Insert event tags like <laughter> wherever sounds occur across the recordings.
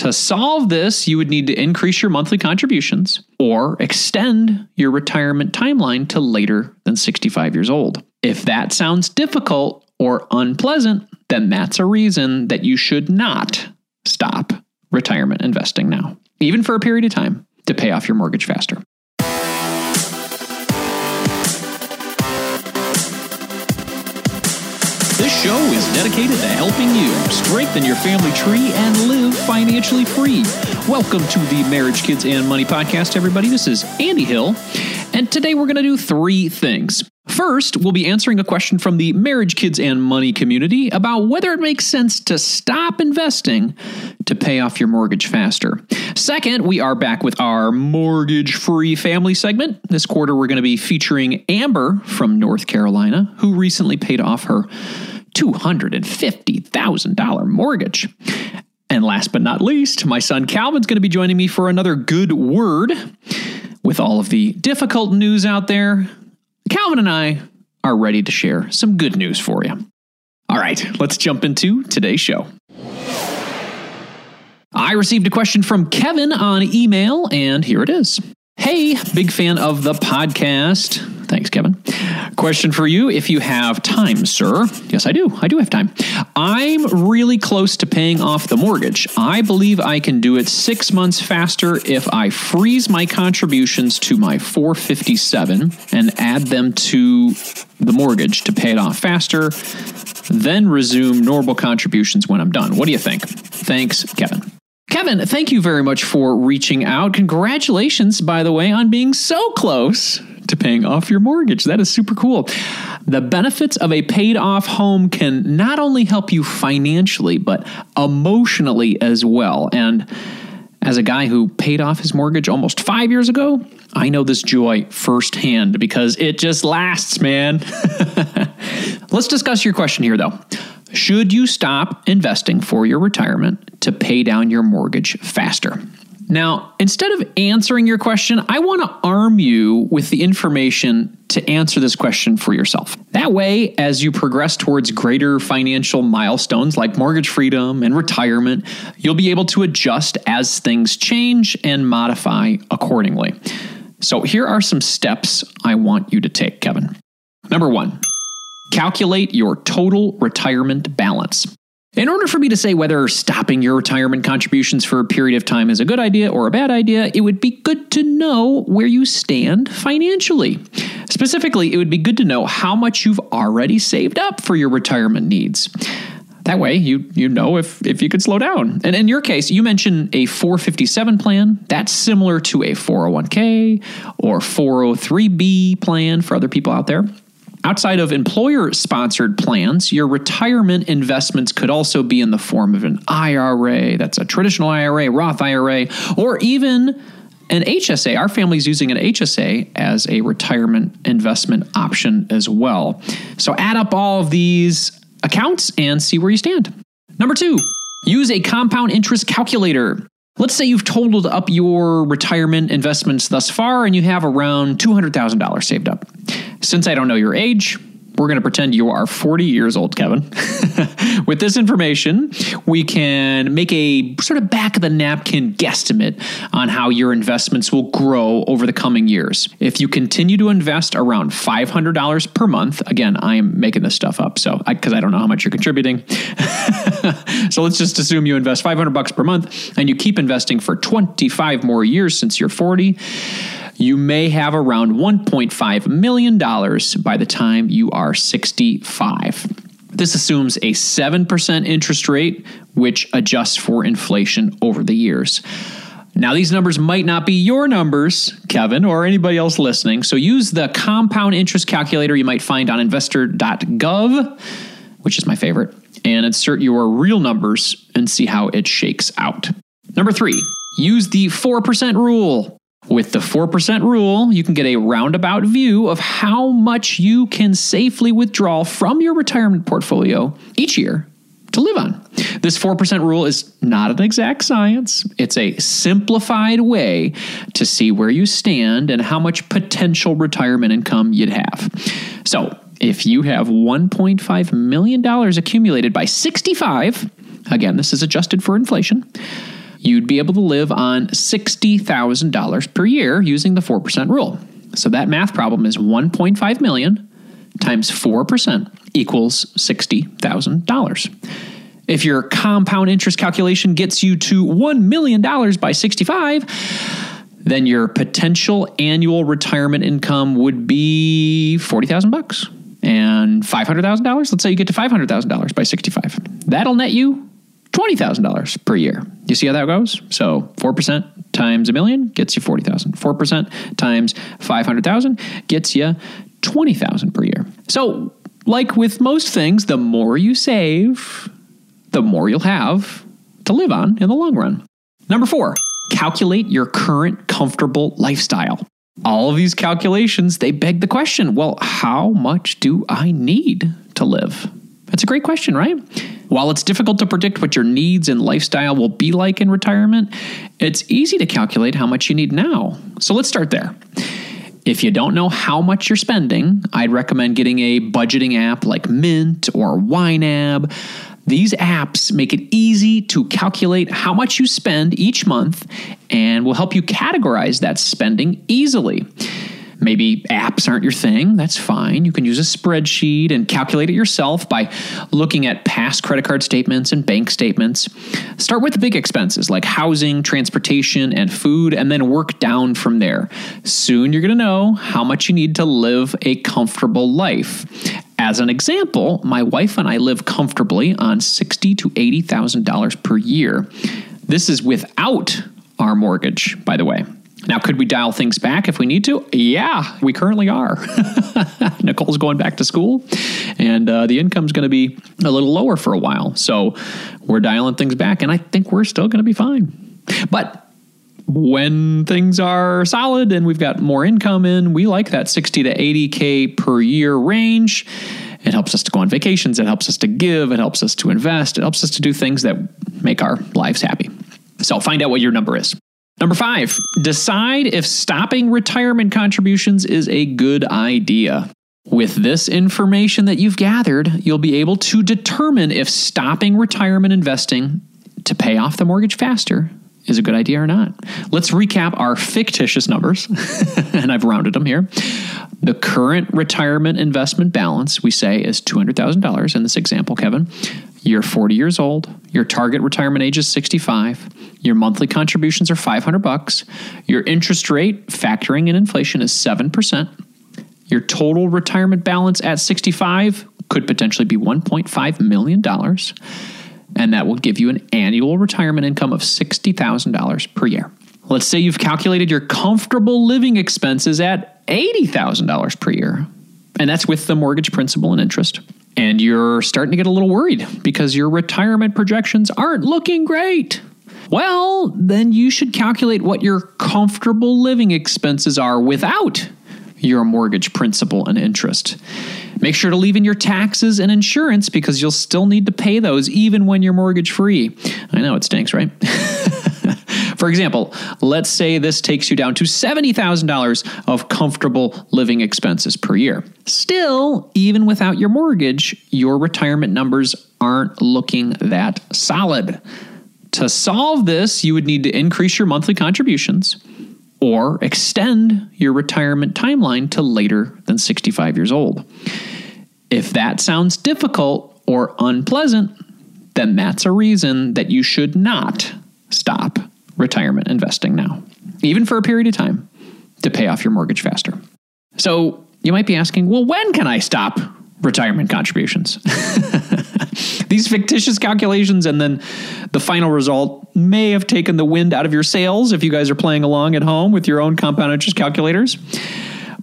To solve this, you would need to increase your monthly contributions or extend your retirement timeline to later than 65 years old. If that sounds difficult or unpleasant, then that's a reason that you should not stop retirement investing now, even for a period of time, to pay off your mortgage faster. This show is dedicated to helping you strengthen your family tree and live financially free. Welcome to the Marriage, Kids, and Money podcast, everybody. This is Andy Hill, and today we're going to do three things. First, we'll be answering a question from the Marriage, Kids, and Money community about whether it makes sense to stop investing to pay off your mortgage faster. Second, we are back with our mortgage free family segment. This quarter, we're going to be featuring Amber from North Carolina, who recently paid off her $250,000 mortgage. And last but not least, my son Calvin's going to be joining me for another good word. With all of the difficult news out there, Calvin and I are ready to share some good news for you. All right, let's jump into today's show. I received a question from Kevin on email, and here it is. Hey, big fan of the podcast. Thanks, Kevin. Question for you if you have time, sir. Yes, I do. I do have time. I'm really close to paying off the mortgage. I believe I can do it six months faster if I freeze my contributions to my 457 and add them to the mortgage to pay it off faster, then resume normal contributions when I'm done. What do you think? Thanks, Kevin. Kevin, thank you very much for reaching out. Congratulations, by the way, on being so close to paying off your mortgage. That is super cool. The benefits of a paid off home can not only help you financially, but emotionally as well. And as a guy who paid off his mortgage almost five years ago, I know this joy firsthand because it just lasts, man. <laughs> Let's discuss your question here, though. Should you stop investing for your retirement to pay down your mortgage faster? Now, instead of answering your question, I want to arm you with the information to answer this question for yourself. That way, as you progress towards greater financial milestones like mortgage freedom and retirement, you'll be able to adjust as things change and modify accordingly. So, here are some steps I want you to take, Kevin. Number one, Calculate your total retirement balance. In order for me to say whether stopping your retirement contributions for a period of time is a good idea or a bad idea, it would be good to know where you stand financially. Specifically, it would be good to know how much you've already saved up for your retirement needs. That way, you you know if if you could slow down. And in your case, you mentioned a 457 plan. That's similar to a 401k or 403b plan for other people out there. Outside of employer sponsored plans, your retirement investments could also be in the form of an IRA, that's a traditional IRA, Roth IRA, or even an HSA. Our family's using an HSA as a retirement investment option as well. So add up all of these accounts and see where you stand. Number two, use a compound interest calculator. Let's say you've totaled up your retirement investments thus far and you have around $200,000 saved up. Since I don't know your age, we're going to pretend you are 40 years old, Kevin. <laughs> With this information, we can make a sort of back of the napkin guesstimate on how your investments will grow over the coming years. If you continue to invest around $500 per month, again, I am making this stuff up, so because I, I, don't know how much you're contributing. <laughs> so let's just assume you invest 500 bucks per month and you keep investing for 25 more years since you're 40 you may have around $1.5 million by the time you are 65. This assumes a 7% interest rate, which adjusts for inflation over the years. Now, these numbers might not be your numbers, Kevin, or anybody else listening. So use the compound interest calculator you might find on investor.gov, which is my favorite, and insert your real numbers and see how it shakes out. Number three, use the 4% rule. With the 4% rule, you can get a roundabout view of how much you can safely withdraw from your retirement portfolio each year to live on. This 4% rule is not an exact science. It's a simplified way to see where you stand and how much potential retirement income you'd have. So, if you have $1.5 million accumulated by 65, again, this is adjusted for inflation, you'd be able to live on $60,000 per year using the 4% rule. So that math problem is 1.5 million times 4% equals $60,000. If your compound interest calculation gets you to $1 million by 65, then your potential annual retirement income would be 40,000 bucks. And $500,000, let's say you get to $500,000 by 65. That'll net you $20,000 per year. You see how that goes? So 4% times a million gets you 40,000. 4% times 500,000 gets you 20,000 per year. So, like with most things, the more you save, the more you'll have to live on in the long run. Number 4, calculate your current comfortable lifestyle. All of these calculations, they beg the question, well, how much do I need to live? That's a great question, right? While it's difficult to predict what your needs and lifestyle will be like in retirement, it's easy to calculate how much you need now. So let's start there. If you don't know how much you're spending, I'd recommend getting a budgeting app like Mint or YNAB. These apps make it easy to calculate how much you spend each month and will help you categorize that spending easily. Maybe apps aren't your thing. That's fine. You can use a spreadsheet and calculate it yourself by looking at past credit card statements and bank statements. Start with the big expenses like housing, transportation, and food, and then work down from there. Soon you're going to know how much you need to live a comfortable life. As an example, my wife and I live comfortably on sixty to eighty thousand dollars per year. This is without our mortgage, by the way. Now, could we dial things back if we need to? Yeah, we currently are. <laughs> Nicole's going back to school, and uh, the income's going to be a little lower for a while. So we're dialing things back, and I think we're still going to be fine. But when things are solid and we've got more income in, we like that 60 to 80K per year range. It helps us to go on vacations. It helps us to give. It helps us to invest. It helps us to do things that make our lives happy. So find out what your number is. Number five, decide if stopping retirement contributions is a good idea. With this information that you've gathered, you'll be able to determine if stopping retirement investing to pay off the mortgage faster is a good idea or not. Let's recap our fictitious numbers, <laughs> and I've rounded them here. The current retirement investment balance, we say, is $200,000 in this example, Kevin. You're 40 years old. Your target retirement age is 65. Your monthly contributions are 500 bucks. Your interest rate, factoring in inflation, is 7%. Your total retirement balance at 65 could potentially be $1.5 million. And that will give you an annual retirement income of $60,000 per year. Let's say you've calculated your comfortable living expenses at $80,000 per year. And that's with the mortgage principal and interest and you're starting to get a little worried because your retirement projections aren't looking great. Well, then you should calculate what your comfortable living expenses are without your mortgage principal and interest. Make sure to leave in your taxes and insurance because you'll still need to pay those even when you're mortgage free. I know it stinks, right? <laughs> For example, let's say this takes you down to $70,000 of comfortable living expenses per year. Still, even without your mortgage, your retirement numbers aren't looking that solid. To solve this, you would need to increase your monthly contributions or extend your retirement timeline to later than 65 years old. If that sounds difficult or unpleasant, then that's a reason that you should not stop retirement investing now, even for a period of time to pay off your mortgage faster. So you might be asking, well, when can I stop retirement contributions? <laughs> These fictitious calculations and then the final result may have taken the wind out of your sails if you guys are playing along at home with your own compound interest calculators.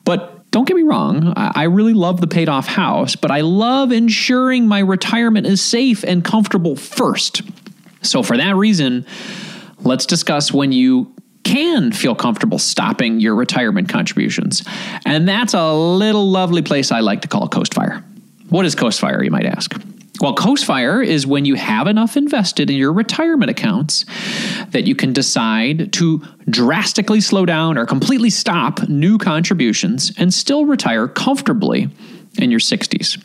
But don't get me wrong, I really love the paid off house, but I love ensuring my retirement is safe and comfortable first. So, for that reason, let's discuss when you can feel comfortable stopping your retirement contributions. And that's a little lovely place I like to call Coast Fire. What is Coast Fire, you might ask? Well, Coast Fire is when you have enough invested in your retirement accounts that you can decide to drastically slow down or completely stop new contributions and still retire comfortably in your 60s.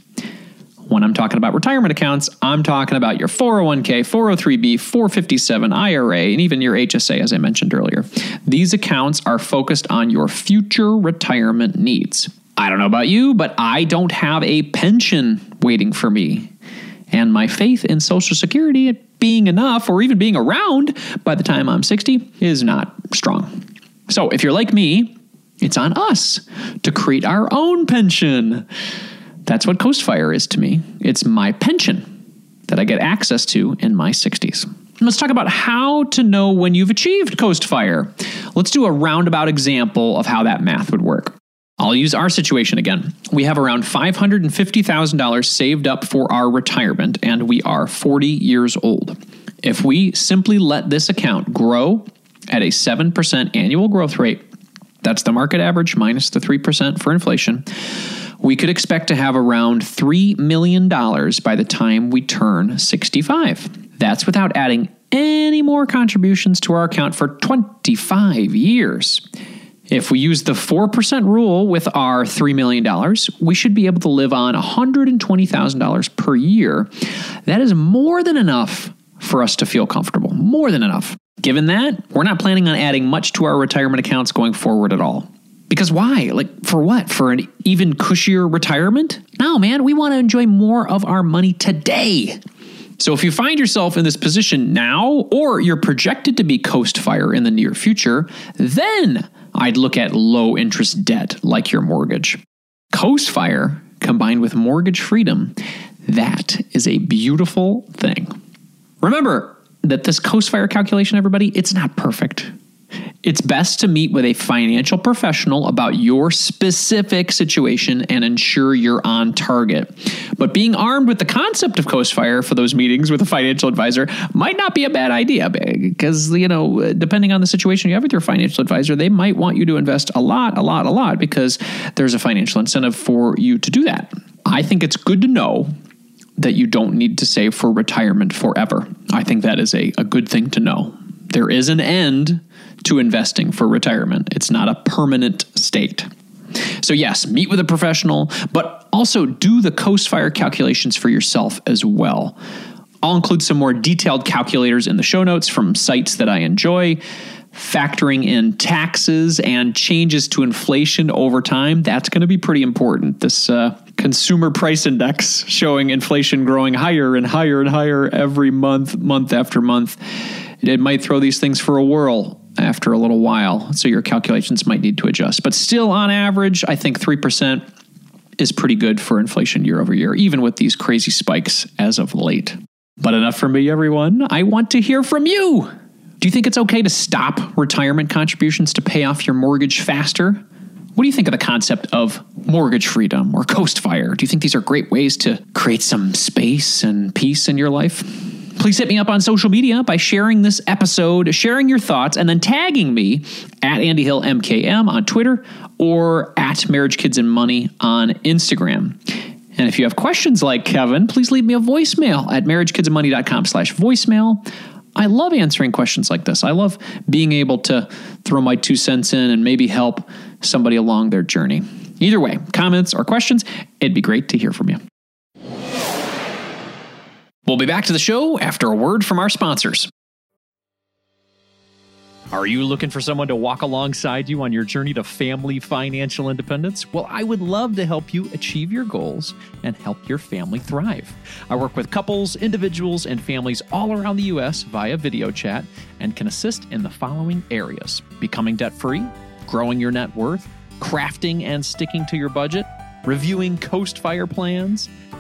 When I'm talking about retirement accounts, I'm talking about your 401k, 403b, 457 IRA, and even your HSA, as I mentioned earlier. These accounts are focused on your future retirement needs. I don't know about you, but I don't have a pension waiting for me and my faith in Social Security being enough or even being around by the time I'm 60 is not strong. So if you're like me, it's on us to create our own pension. That's what Coast Fire is to me. It's my pension that I get access to in my 60s. Let's talk about how to know when you've achieved Coast Fire. Let's do a roundabout example of how that math would work. I'll use our situation again. We have around $550,000 saved up for our retirement, and we are 40 years old. If we simply let this account grow at a 7% annual growth rate, that's the market average minus the 3% for inflation, we could expect to have around $3 million by the time we turn 65. That's without adding any more contributions to our account for 25 years. If we use the 4% rule with our $3 million, we should be able to live on $120,000 per year. That is more than enough for us to feel comfortable. More than enough. Given that, we're not planning on adding much to our retirement accounts going forward at all. Because why? Like, for what? For an even cushier retirement? No, man, we want to enjoy more of our money today. So if you find yourself in this position now, or you're projected to be coast fire in the near future, then I'd look at low interest debt like your mortgage. Coast fire combined with mortgage freedom, that is a beautiful thing. Remember that this coast fire calculation, everybody, it's not perfect. It's best to meet with a financial professional about your specific situation and ensure you're on target. But being armed with the concept of Coast Fire for those meetings with a financial advisor might not be a bad idea because, you know, depending on the situation you have with your financial advisor, they might want you to invest a lot, a lot, a lot because there's a financial incentive for you to do that. I think it's good to know that you don't need to save for retirement forever. I think that is a, a good thing to know. There is an end to investing for retirement. It's not a permanent state. So, yes, meet with a professional, but also do the Coast Fire calculations for yourself as well. I'll include some more detailed calculators in the show notes from sites that I enjoy. Factoring in taxes and changes to inflation over time, that's going to be pretty important. This uh, consumer price index showing inflation growing higher and higher and higher every month, month after month. It might throw these things for a whirl after a little while. So your calculations might need to adjust. But still, on average, I think 3% is pretty good for inflation year over year, even with these crazy spikes as of late. But enough from me, everyone. I want to hear from you. Do you think it's okay to stop retirement contributions to pay off your mortgage faster? What do you think of the concept of mortgage freedom or coast fire? Do you think these are great ways to create some space and peace in your life? Please hit me up on social media by sharing this episode, sharing your thoughts, and then tagging me at Andy Hill MKM on Twitter or at Marriage Kids and Money on Instagram. And if you have questions like Kevin, please leave me a voicemail at marriagekidsandmoney.com slash voicemail. I love answering questions like this. I love being able to throw my two cents in and maybe help somebody along their journey. Either way, comments or questions, it'd be great to hear from you. We'll be back to the show after a word from our sponsors. Are you looking for someone to walk alongside you on your journey to family financial independence? Well, I would love to help you achieve your goals and help your family thrive. I work with couples, individuals, and families all around the U.S. via video chat and can assist in the following areas becoming debt free, growing your net worth, crafting and sticking to your budget, reviewing coast fire plans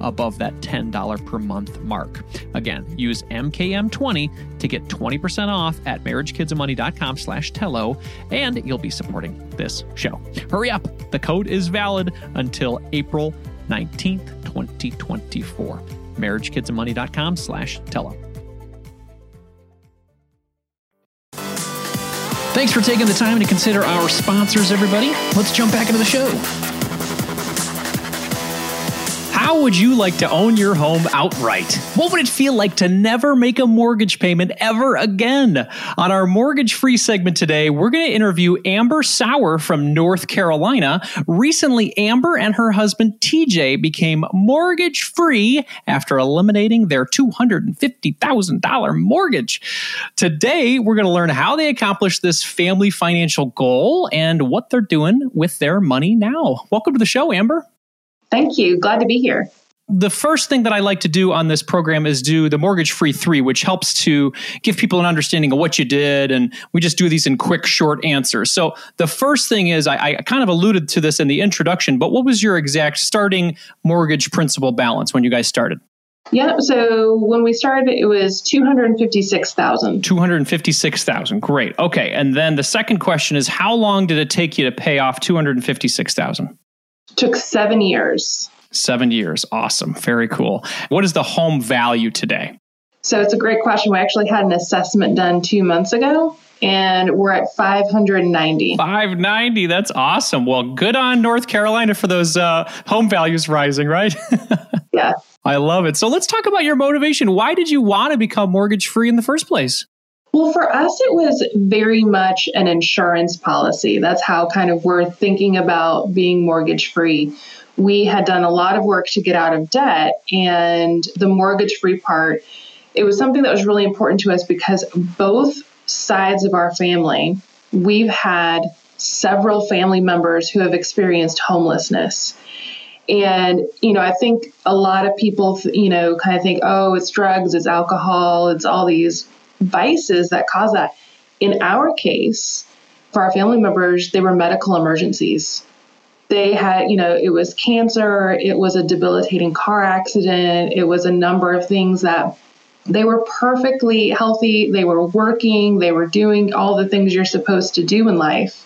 above that $10 per month mark. Again, use MKM20 to get 20% off at marriagekidsandmoney.com slash Tello, and you'll be supporting this show. Hurry up. The code is valid until April 19th, 2024. marriagekidsandmoney.com slash Tello. Thanks for taking the time to consider our sponsors, everybody. Let's jump back into the show. Would you like to own your home outright? What would it feel like to never make a mortgage payment ever again? On our mortgage free segment today, we're going to interview Amber Sauer from North Carolina. Recently, Amber and her husband TJ became mortgage free after eliminating their $250,000 mortgage. Today, we're going to learn how they accomplished this family financial goal and what they're doing with their money now. Welcome to the show, Amber. Thank you. Glad to be here. The first thing that I like to do on this program is do the mortgage free three, which helps to give people an understanding of what you did. And we just do these in quick, short answers. So the first thing is I, I kind of alluded to this in the introduction, but what was your exact starting mortgage principal balance when you guys started? Yeah, so when we started, it was two hundred fifty-six thousand. Two hundred fifty-six thousand. Great. Okay, and then the second question is, how long did it take you to pay off two hundred fifty-six thousand? Took seven years. Seven years. Awesome. Very cool. What is the home value today? So it's a great question. We actually had an assessment done two months ago and we're at 590 590 that's awesome well good on north carolina for those uh, home values rising right <laughs> yeah i love it so let's talk about your motivation why did you want to become mortgage free in the first place well, for us, it was very much an insurance policy. That's how kind of we're thinking about being mortgage free. We had done a lot of work to get out of debt, and the mortgage free part, it was something that was really important to us because both sides of our family, we've had several family members who have experienced homelessness. And, you know, I think a lot of people, you know, kind of think, oh, it's drugs, it's alcohol, it's all these vices that cause that. In our case, for our family members, they were medical emergencies. They had, you know, it was cancer, it was a debilitating car accident, it was a number of things that they were perfectly healthy, they were working, they were doing all the things you're supposed to do in life.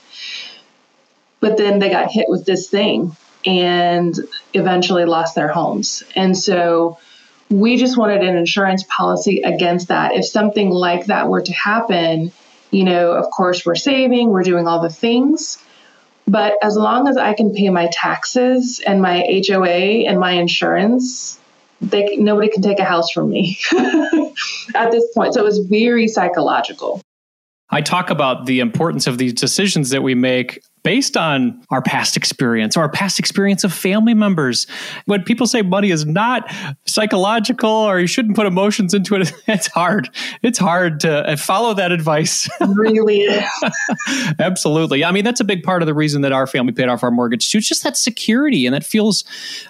But then they got hit with this thing and eventually lost their homes. And so we just wanted an insurance policy against that. If something like that were to happen, you know, of course, we're saving, we're doing all the things. But as long as I can pay my taxes and my HOA and my insurance, they, nobody can take a house from me <laughs> at this point. So it was very psychological. I talk about the importance of these decisions that we make based on our past experience or our past experience of family members. When people say money is not psychological or you shouldn't put emotions into it, <laughs> it's hard. It's hard to uh, follow that advice. <laughs> really Absolutely. I mean, that's a big part of the reason that our family paid off our mortgage too. It's just that security and it feels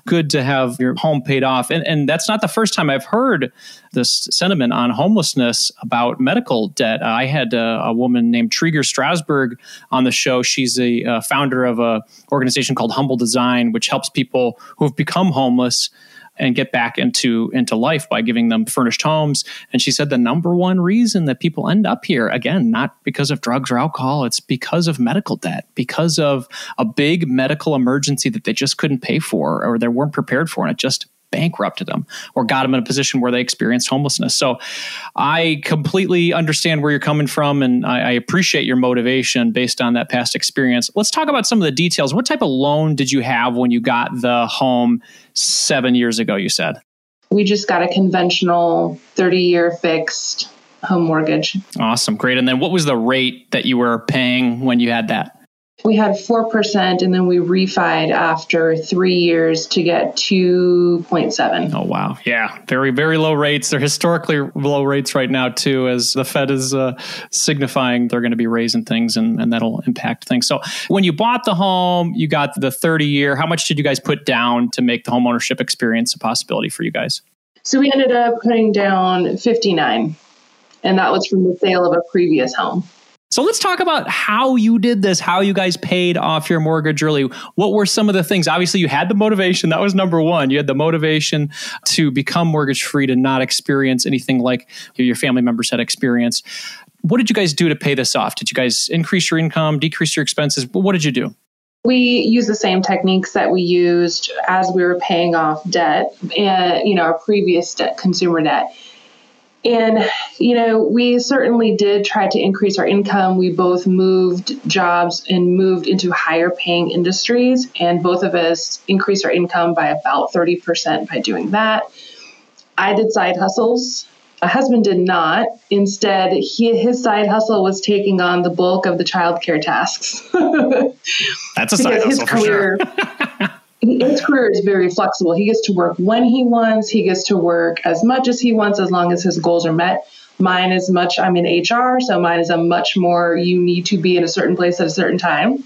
good to have your home paid off. And, and that's not the first time I've heard this sentiment on homelessness about medical debt. I had a, a woman named Treger Strasberg on the show. She's a, a founder of a organization called Humble Design, which helps people who have become homeless and get back into into life by giving them furnished homes. And she said the number one reason that people end up here again not because of drugs or alcohol it's because of medical debt because of a big medical emergency that they just couldn't pay for or they weren't prepared for and it just bankrupted them or got them in a position where they experienced homelessness. So I completely understand where you're coming from and I, I, appreciate your motivation based on that past experience. Let's talk about some of the details. What type of loan did you have when you got the home seven years ago, you said? We just got a conventional 30 year fixed home mortgage. Awesome. Great. And then what was the rate that you were paying when you had that? We had 4%, and then we refied after three years to get 2.7. Oh, wow. Yeah. Very, very low rates. They're historically low rates right now, too, as the Fed is uh, signifying they're going to be raising things and, and that'll impact things. So, when you bought the home, you got the 30 year. How much did you guys put down to make the home ownership experience a possibility for you guys? So, we ended up putting down 59, and that was from the sale of a previous home. So let's talk about how you did this, how you guys paid off your mortgage early. What were some of the things? Obviously, you had the motivation. That was number one. You had the motivation to become mortgage free, to not experience anything like your family members had experienced. What did you guys do to pay this off? Did you guys increase your income, decrease your expenses? What did you do? we use the same techniques that we used as we were paying off debt and you know our previous debt consumer debt and, you know, we certainly did try to increase our income. We both moved jobs and moved into higher paying industries, and both of us increased our income by about 30% by doing that. I did side hustles. My husband did not. Instead, he, his side hustle was taking on the bulk of the childcare tasks. <laughs> That's a side hustle for sure. His career is very flexible. He gets to work when he wants, he gets to work as much as he wants as long as his goals are met. Mine is much, I'm in HR, so mine is a much more, you need to be in a certain place at a certain time.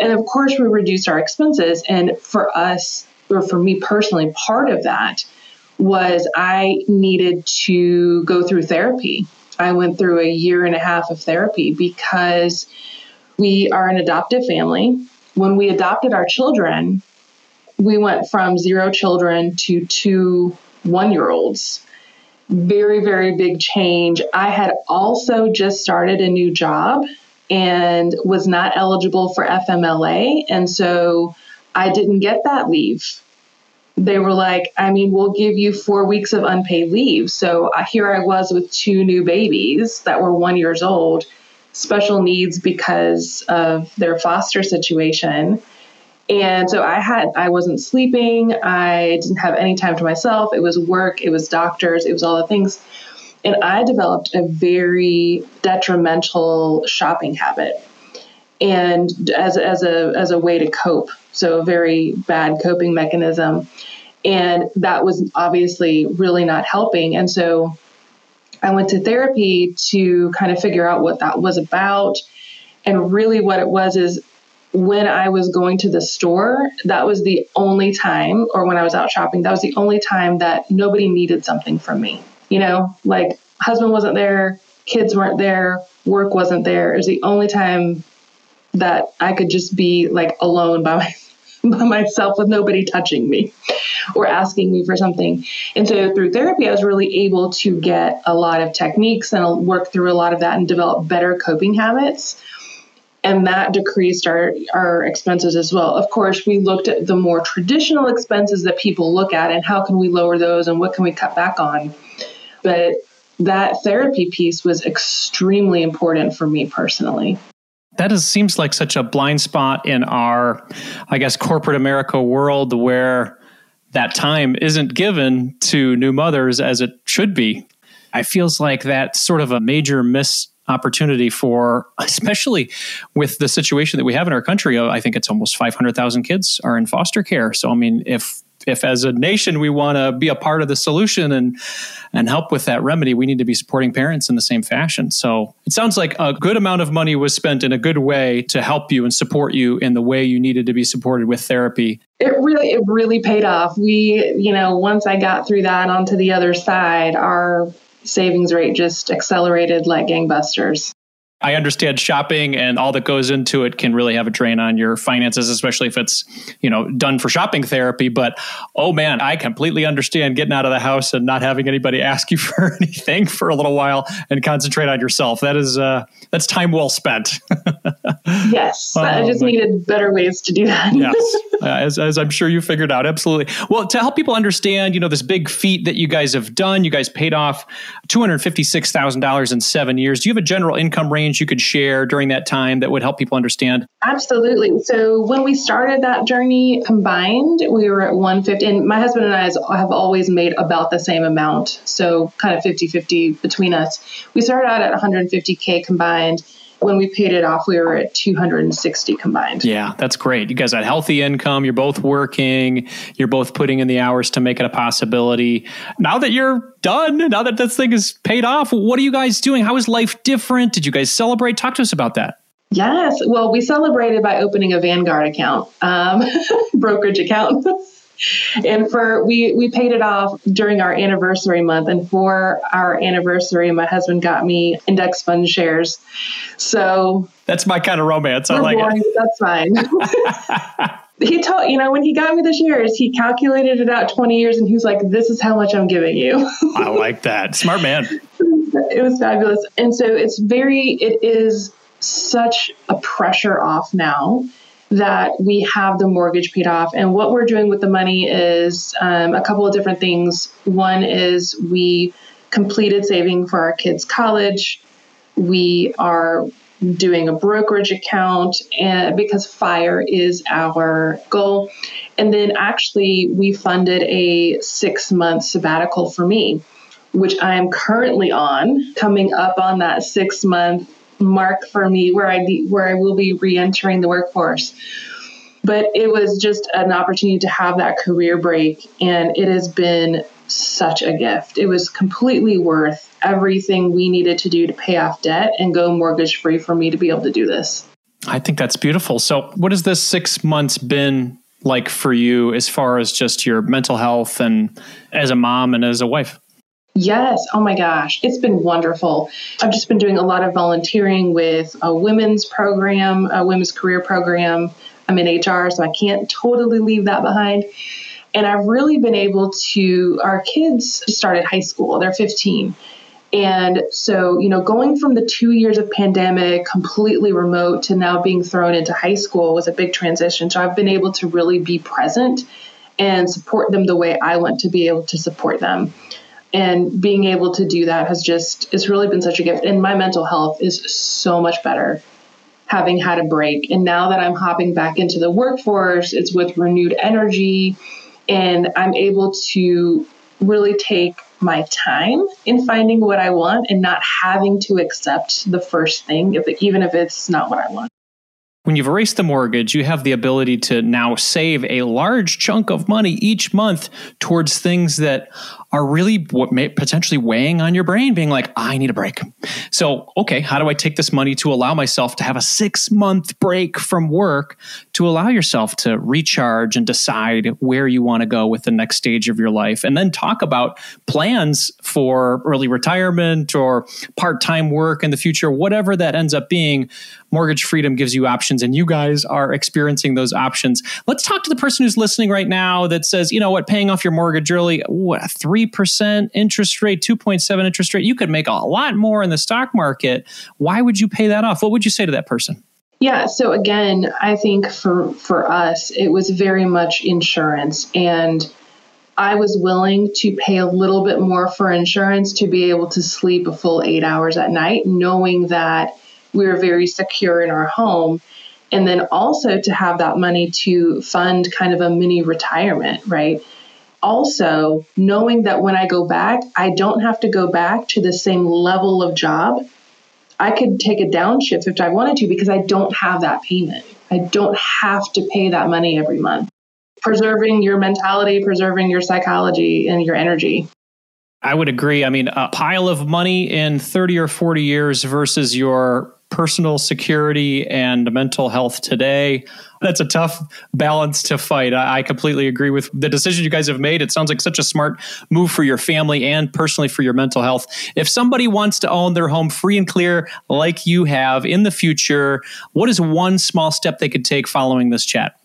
And of course, we reduced our expenses. And for us, or for me personally, part of that was I needed to go through therapy. I went through a year and a half of therapy because we are an adoptive family. When we adopted our children, we went from zero children to two one year olds. Very, very big change. I had also just started a new job and was not eligible for FMLA. And so I didn't get that leave. They were like, I mean, we'll give you four weeks of unpaid leave. So uh, here I was with two new babies that were one years old, special needs because of their foster situation and so I had, I wasn't sleeping. I didn't have any time to myself. It was work, it was doctors, it was all the things. And I developed a very detrimental shopping habit. And as, as a as a way to cope, so a very bad coping mechanism, and that was obviously really not helping. And so I went to therapy to kind of figure out what that was about. And really, what it was is when I was going to the store, that was the only time, or when I was out shopping, that was the only time that nobody needed something from me. You know, like husband wasn't there, kids weren't there, work wasn't there. It was the only time that I could just be like alone by, my, <laughs> by myself with nobody touching me or asking me for something. And so through therapy, I was really able to get a lot of techniques and work through a lot of that and develop better coping habits and that decreased our, our expenses as well. Of course, we looked at the more traditional expenses that people look at and how can we lower those and what can we cut back on. But that therapy piece was extremely important for me personally. That is, seems like such a blind spot in our, I guess, corporate America world where that time isn't given to new mothers as it should be. It feels like that's sort of a major miss opportunity for, especially with the situation that we have in our country. Uh, I think it's almost 500,000 kids are in foster care. So, I mean, if if as a nation we want to be a part of the solution and and help with that remedy, we need to be supporting parents in the same fashion. So it sounds like a good amount of money was spent in a good way to help you and support you in the way you needed to be supported with therapy. It really it really paid off. We, you know, once I got through that onto the other side, our savings rate just accelerated like gangbusters. I understand shopping and all that goes into it can really have a drain on your finances, especially if it's, you know, done for shopping therapy. But oh man, I completely understand getting out of the house and not having anybody <laughs> ask you for <laughs> anything for a little while and concentrate on yourself. That is uh that's time well spent. <laughs> yes. Oh, I just needed better ways to do that. yes. Uh, as, as I'm sure you figured out. Absolutely. Well, to help people understand, you know, this big feat that you guys have done, you guys paid off $256,000 in seven years. Do you have a general income range? You could share during that time that would help people understand? Absolutely. So when we started that journey combined, we were at 150 and my husband and I have always made about the same amount. So kind of 50-50 between us. We started out at 150k combined when we paid it off, we were at 260 combined. Yeah, that's great. You guys had healthy income. You're both working. You're both putting in the hours to make it a possibility. Now that you're done, now that this thing is paid off, what are you guys doing? How is life different? Did you guys celebrate? Talk to us about that. Yes. Well, we celebrated by opening a Vanguard account, um, <laughs> brokerage account. <laughs> and for we we paid it off during our anniversary month. And for our anniversary my husband got me index fund shares. So that's my kind of romance. I like boring, it that's fine. <laughs> He told you know when he got me the shares he calculated it out 20 years and he was like this is how much i'm giving you. I like that. Smart man. It was fabulous. And so it's very it is such a pressure off now that we have the mortgage paid off. And what we're doing with the money is um, a couple of different things. One is we completed saving for our kids' college. We are doing a brokerage account and because fire is our goal and then actually we funded a 6 month sabbatical for me which I am currently on coming up on that 6 month mark for me where I be, where I will be re-entering the workforce. But it was just an opportunity to have that career break, and it has been such a gift. It was completely worth everything we needed to do to pay off debt and go mortgage free for me to be able to do this. I think that's beautiful. So, what has this six months been like for you as far as just your mental health and as a mom and as a wife? Yes. Oh my gosh. It's been wonderful. I've just been doing a lot of volunteering with a women's program, a women's career program. I'm in HR, so I can't totally leave that behind. And I've really been able to, our kids started high school, they're 15. And so, you know, going from the two years of pandemic, completely remote, to now being thrown into high school was a big transition. So I've been able to really be present and support them the way I want to be able to support them and being able to do that has just it's really been such a gift. And my mental health is so much better having had a break. And now that i'm hopping back into the workforce it's with renewed energy. And i'm able to really take my time in finding what i want and not having to accept the first thing if even if it's not what i want. When you've erased the mortgage, you have the ability to now save a large chunk of money each month towards things that are really what may potentially weighing on your brain, being like, I need a break. So, okay, how do I take this money to allow myself to have a six month break from work to allow yourself to recharge and decide where you want to go with the next stage of your life? And then talk about plans for early retirement or part time work in the future, whatever that ends up being. Mortgage Freedom gives you options, and you guys are experiencing those options. Let's talk to the person who's listening right now that says, you know what, paying off your mortgage early, what, 3% interest rate, 2.7 interest rate, you could make a lot more in the stock market. Why would you pay that off? What would you say to that person? Yeah, so again, I think for for us it was very much insurance and I was willing to pay a little bit more for insurance to be able to sleep a full 8 hours at night knowing that we were very secure in our home. And then also to have that money to fund kind of a mini retirement, right? Also, knowing that when I go back, I don't have to go back to the same level of job. I could take a downshift if I wanted to because I don't have that payment. I don't have to pay that money every month. Preserving your mentality, preserving your psychology and your energy. I would agree. I mean, a pile of money in 30 or 40 years versus your personal security and mental health today. That's a tough balance to fight. I, completely agree with the decision you guys have made. It sounds like such a smart move for your family and personally for your mental health. If somebody wants to own their home free and clear like you have in the future, what is one small step they could take following this chat?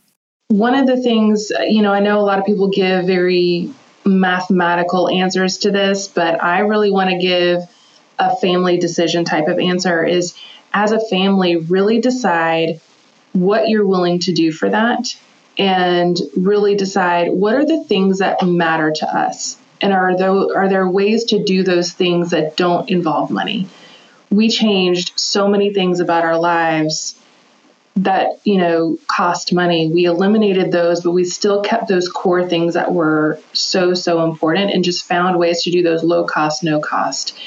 One of the things, you know, I know a lot of people give very mathematical answers to this, but I really want to give a family decision type of answer is as a family, really decide what you're willing to do for that and really decide what are the things that matter to us and are there, are there ways to do those things that don't involve money? We changed so many things about our lives that you know cost money. We eliminated those but we still kept those core things that were so so important and just found ways to do those low cost no cost.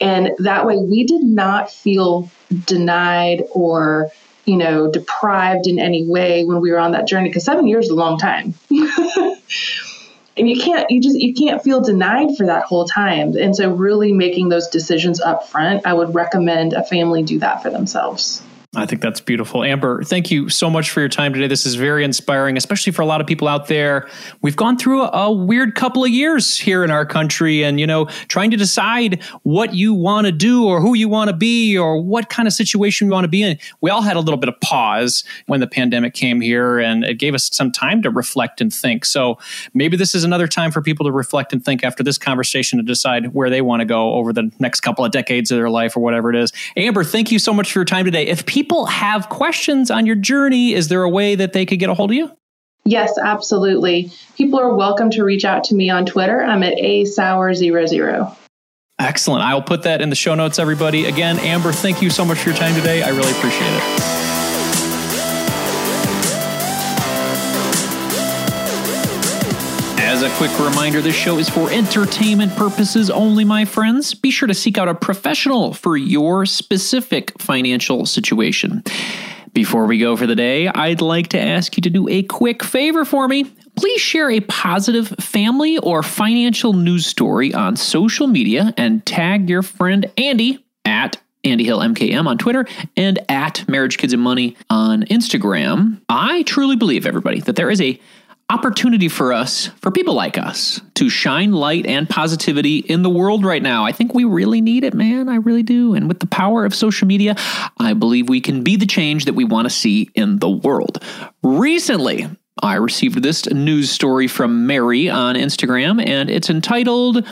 And that way we did not feel denied or you know deprived in any way when we were on that journey because seven years is a long time. <laughs> And you can't you just you can't feel denied for that whole time. And so really making those decisions up front i would recommend a family do that for themselves I think that's beautiful. Amber, thank you so much for your time today. This is very inspiring, especially for a lot of people out there. We've gone through a, a weird couple of years here in our country and, you know, trying to decide what you want to do or who you want to be or what kind of situation you want to be in. We all had a little bit of pause when the pandemic came here and it gave us some time to reflect and think. So maybe this is another time for people to reflect and think after this conversation to decide where they want to go over the next couple of decades of their life or whatever it is. Amber, thank you so much for your time today. If people have questions on your journey, is there a way that they could get a hold of you? Yes, absolutely. People are welcome to reach out to me on Twitter. I'm at a sour00. Excellent. I will put that in the show notes, everybody. Again, Amber, thank you so much for your time today. I really appreciate it. A quick reminder, this show is for entertainment purposes only, my friends. Be sure to seek out a professional for your specific financial situation. Before we go for the day, I'd like to ask you to do a quick favor for me. Please share a positive family or financial news story on social media and tag your friend Andy at Andy Hill MKM on Twitter and at Marriage Kids and Money on Instagram. I truly believe, everybody, that there is a opportunity for us, for people like us, to shine light and positivity in the world right now. I think we really need it, man. I really do. And with the power of social media, I believe we can be the change that we want to see in the world. Recently, I received this news story from Mary on Instagram, and it's entitled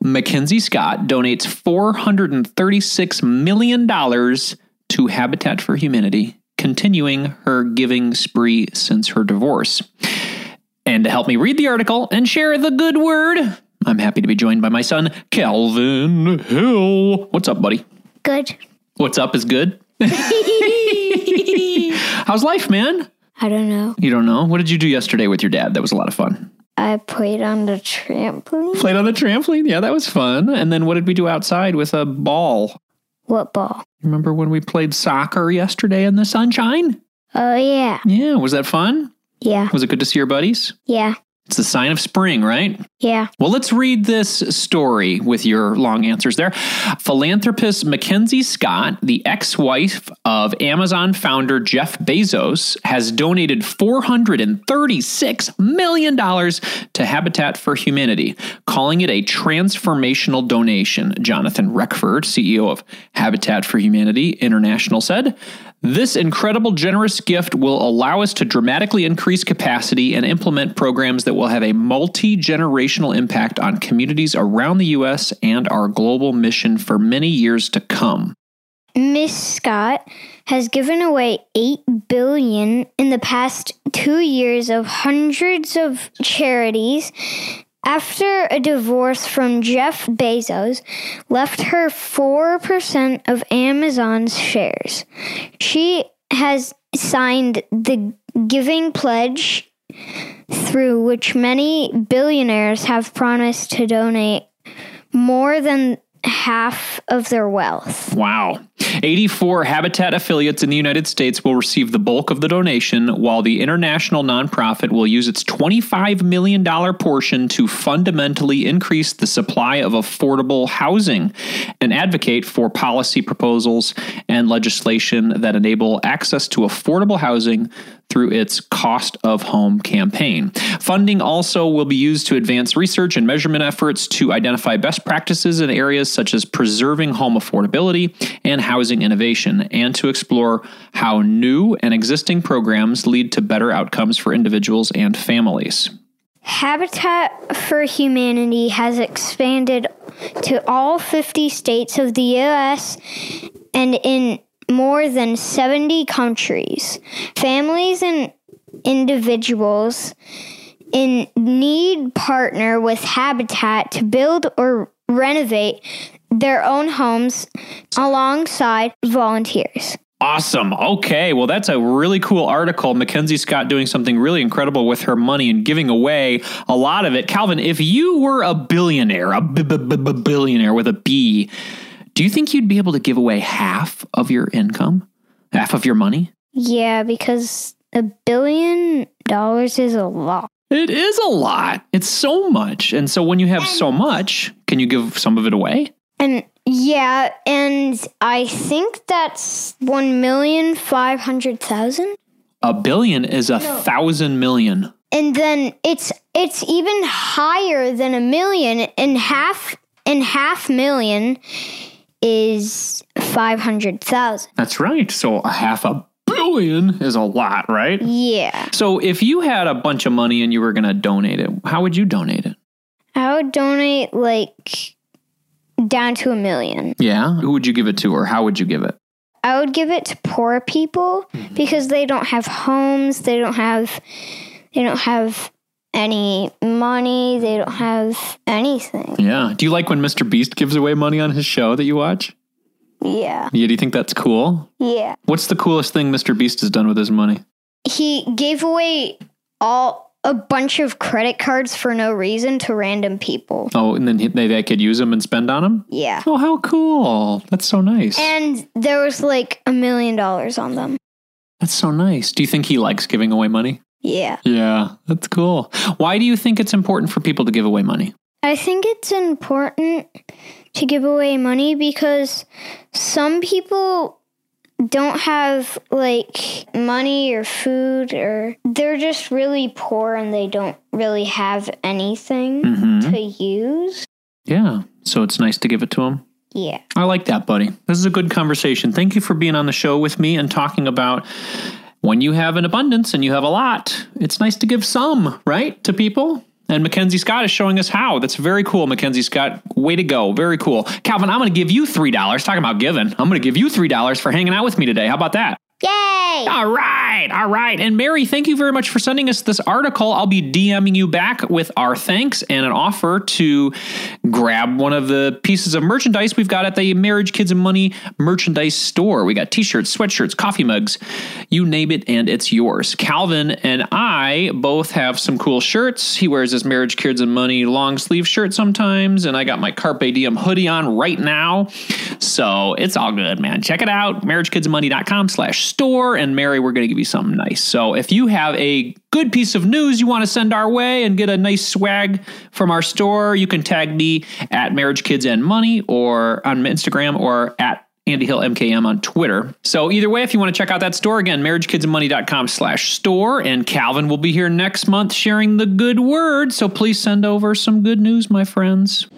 Mackenzie Scott donates $436 million to Habitat for Humanity, continuing her giving spree since her divorce. And to help me read the article and share the good word, I'm happy to be joined by my son, Calvin Hill. What's up, buddy? Good. What's up is good? <laughs> How's life, man? I don't know. You don't know? What did you do yesterday with your dad? That was a lot of fun. I played on the trampoline. Played on the trampoline? Yeah, that was fun. And then what did we do outside with a ball? What ball? Remember when we played soccer yesterday in the sunshine? Oh, yeah. Yeah, was that fun? Yeah. Was it good to see your buddies? Yeah. It's the sign of spring, right? Yeah. Well, let's read this story with your long answers there. Philanthropist Mackenzie Scott, the ex wife of Amazon founder Jeff Bezos, has donated $436 million to Habitat for Humanity, calling it a transformational donation. Jonathan Reckford, CEO of Habitat for Humanity International, said this incredible, generous gift will allow us to dramatically increase capacity and implement programs that will have a multi generational impact on communities around the U.S. and our global mission for many years to come. Miss Scott has given away 8 billion in the past 2 years of hundreds of charities after a divorce from Jeff Bezos left her 4% of Amazon's shares. She has signed the Giving Pledge, through which many billionaires have promised to donate more than half of their wealth. Wow. 84 Habitat affiliates in the United States will receive the bulk of the donation, while the international nonprofit will use its $25 million portion to fundamentally increase the supply of affordable housing and advocate for policy proposals and legislation that enable access to affordable housing through its Cost of Home campaign. Funding also will be used to advance research and measurement efforts to identify best practices in areas such as preserving home affordability and housing innovation, and to explore how new and existing programs lead to better outcomes for individuals and families. Habitat for Humanity has expanded to all 50 states of the U.S. and in more than 70 countries. Families and individuals in need partner with Habitat to build or renovate their own homes alongside volunteers. Awesome. Okay. Well, that's a really cool article. Mackenzie Scott doing something really incredible with her money and giving away a lot of it. Calvin, if you were a billionaire, a b- b- b- billionaire with a B, do you think you'd be able to give away half of your income? Half of your money? Yeah, because a billion dollars is a lot. It is a lot. It's so much. And so when you have so much, can you give some of it away? And yeah, and I think that's one million five hundred thousand. A billion is a thousand million. And then it's it's even higher than a million and half and half million is five hundred thousand. That's right. So a half a billion is a lot, right? Yeah. So if you had a bunch of money and you were going to donate it, how would you donate it? I would donate like down to a million. Yeah. Who would you give it to or how would you give it? I would give it to poor people mm-hmm. because they don't have homes, they don't have they don't have any money, they don't have anything. Yeah. Do you like when Mr. Beast gives away money on his show that you watch? Yeah. Yeah. Do you think that's cool? Yeah. What's the coolest thing Mr. Beast has done with his money? He gave away all a bunch of credit cards for no reason to random people. Oh, and then they, they could use them and spend on them? Yeah. Oh, how cool. That's so nice. And there was like a million dollars on them. That's so nice. Do you think he likes giving away money? Yeah. Yeah, that's cool. Why do you think it's important for people to give away money? I think it's important to give away money because some people don't have like money or food or they're just really poor and they don't really have anything Mhm. to use. Yeah, so it's nice to give it to them. Yeah. I like that, buddy. This is a good conversation. Thank you for being on the show with me and talking about when you have an abundance and you have a lot, it's nice to give some, right, to people. And Mackenzie Scott is showing us how. That's very cool, Mackenzie Scott. Way to go. Very cool. Calvin, I'm going to give you $3. Talking about giving. I'm going to give you $3 for hanging out with me today. How about that? Yay! All right, all right. And Mary, thank you very much for sending us this article. I'll be DMing you back with our thanks and an offer to grab one of the pieces of merchandise we've got at the Marriage, Kids, and Money merchandise store. We got t shirts, sweatshirts, coffee mugs, you name it, and it's yours. Calvin and I both have some cool shirts. He wears his Marriage, Kids, and Money long sleeve shirt sometimes, and I got my Carpe Diem hoodie on right now. So it's all good, man. Check it out, marriagekidsandmoney.com slash store. And Mary, we're going to give you something nice. So if you have a good piece of news you want to send our way and get a nice swag from our store, you can tag me at Marriage Kids and Money or on Instagram or at Andy Hill MKM on Twitter. So either way, if you want to check out that store again, marriagekidsandmoney.com slash store. And Calvin will be here next month sharing the good word. So please send over some good news, my friends.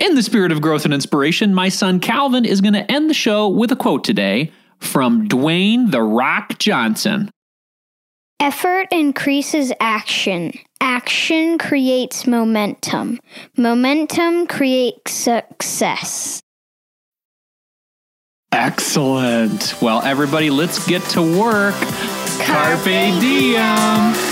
In the spirit of growth and inspiration, my son Calvin is going to end the show with a quote today from Dwayne The Rock Johnson. Effort increases action. Action creates momentum. Momentum creates success. Excellent. Well, everybody, let's get to work. Carpe diem.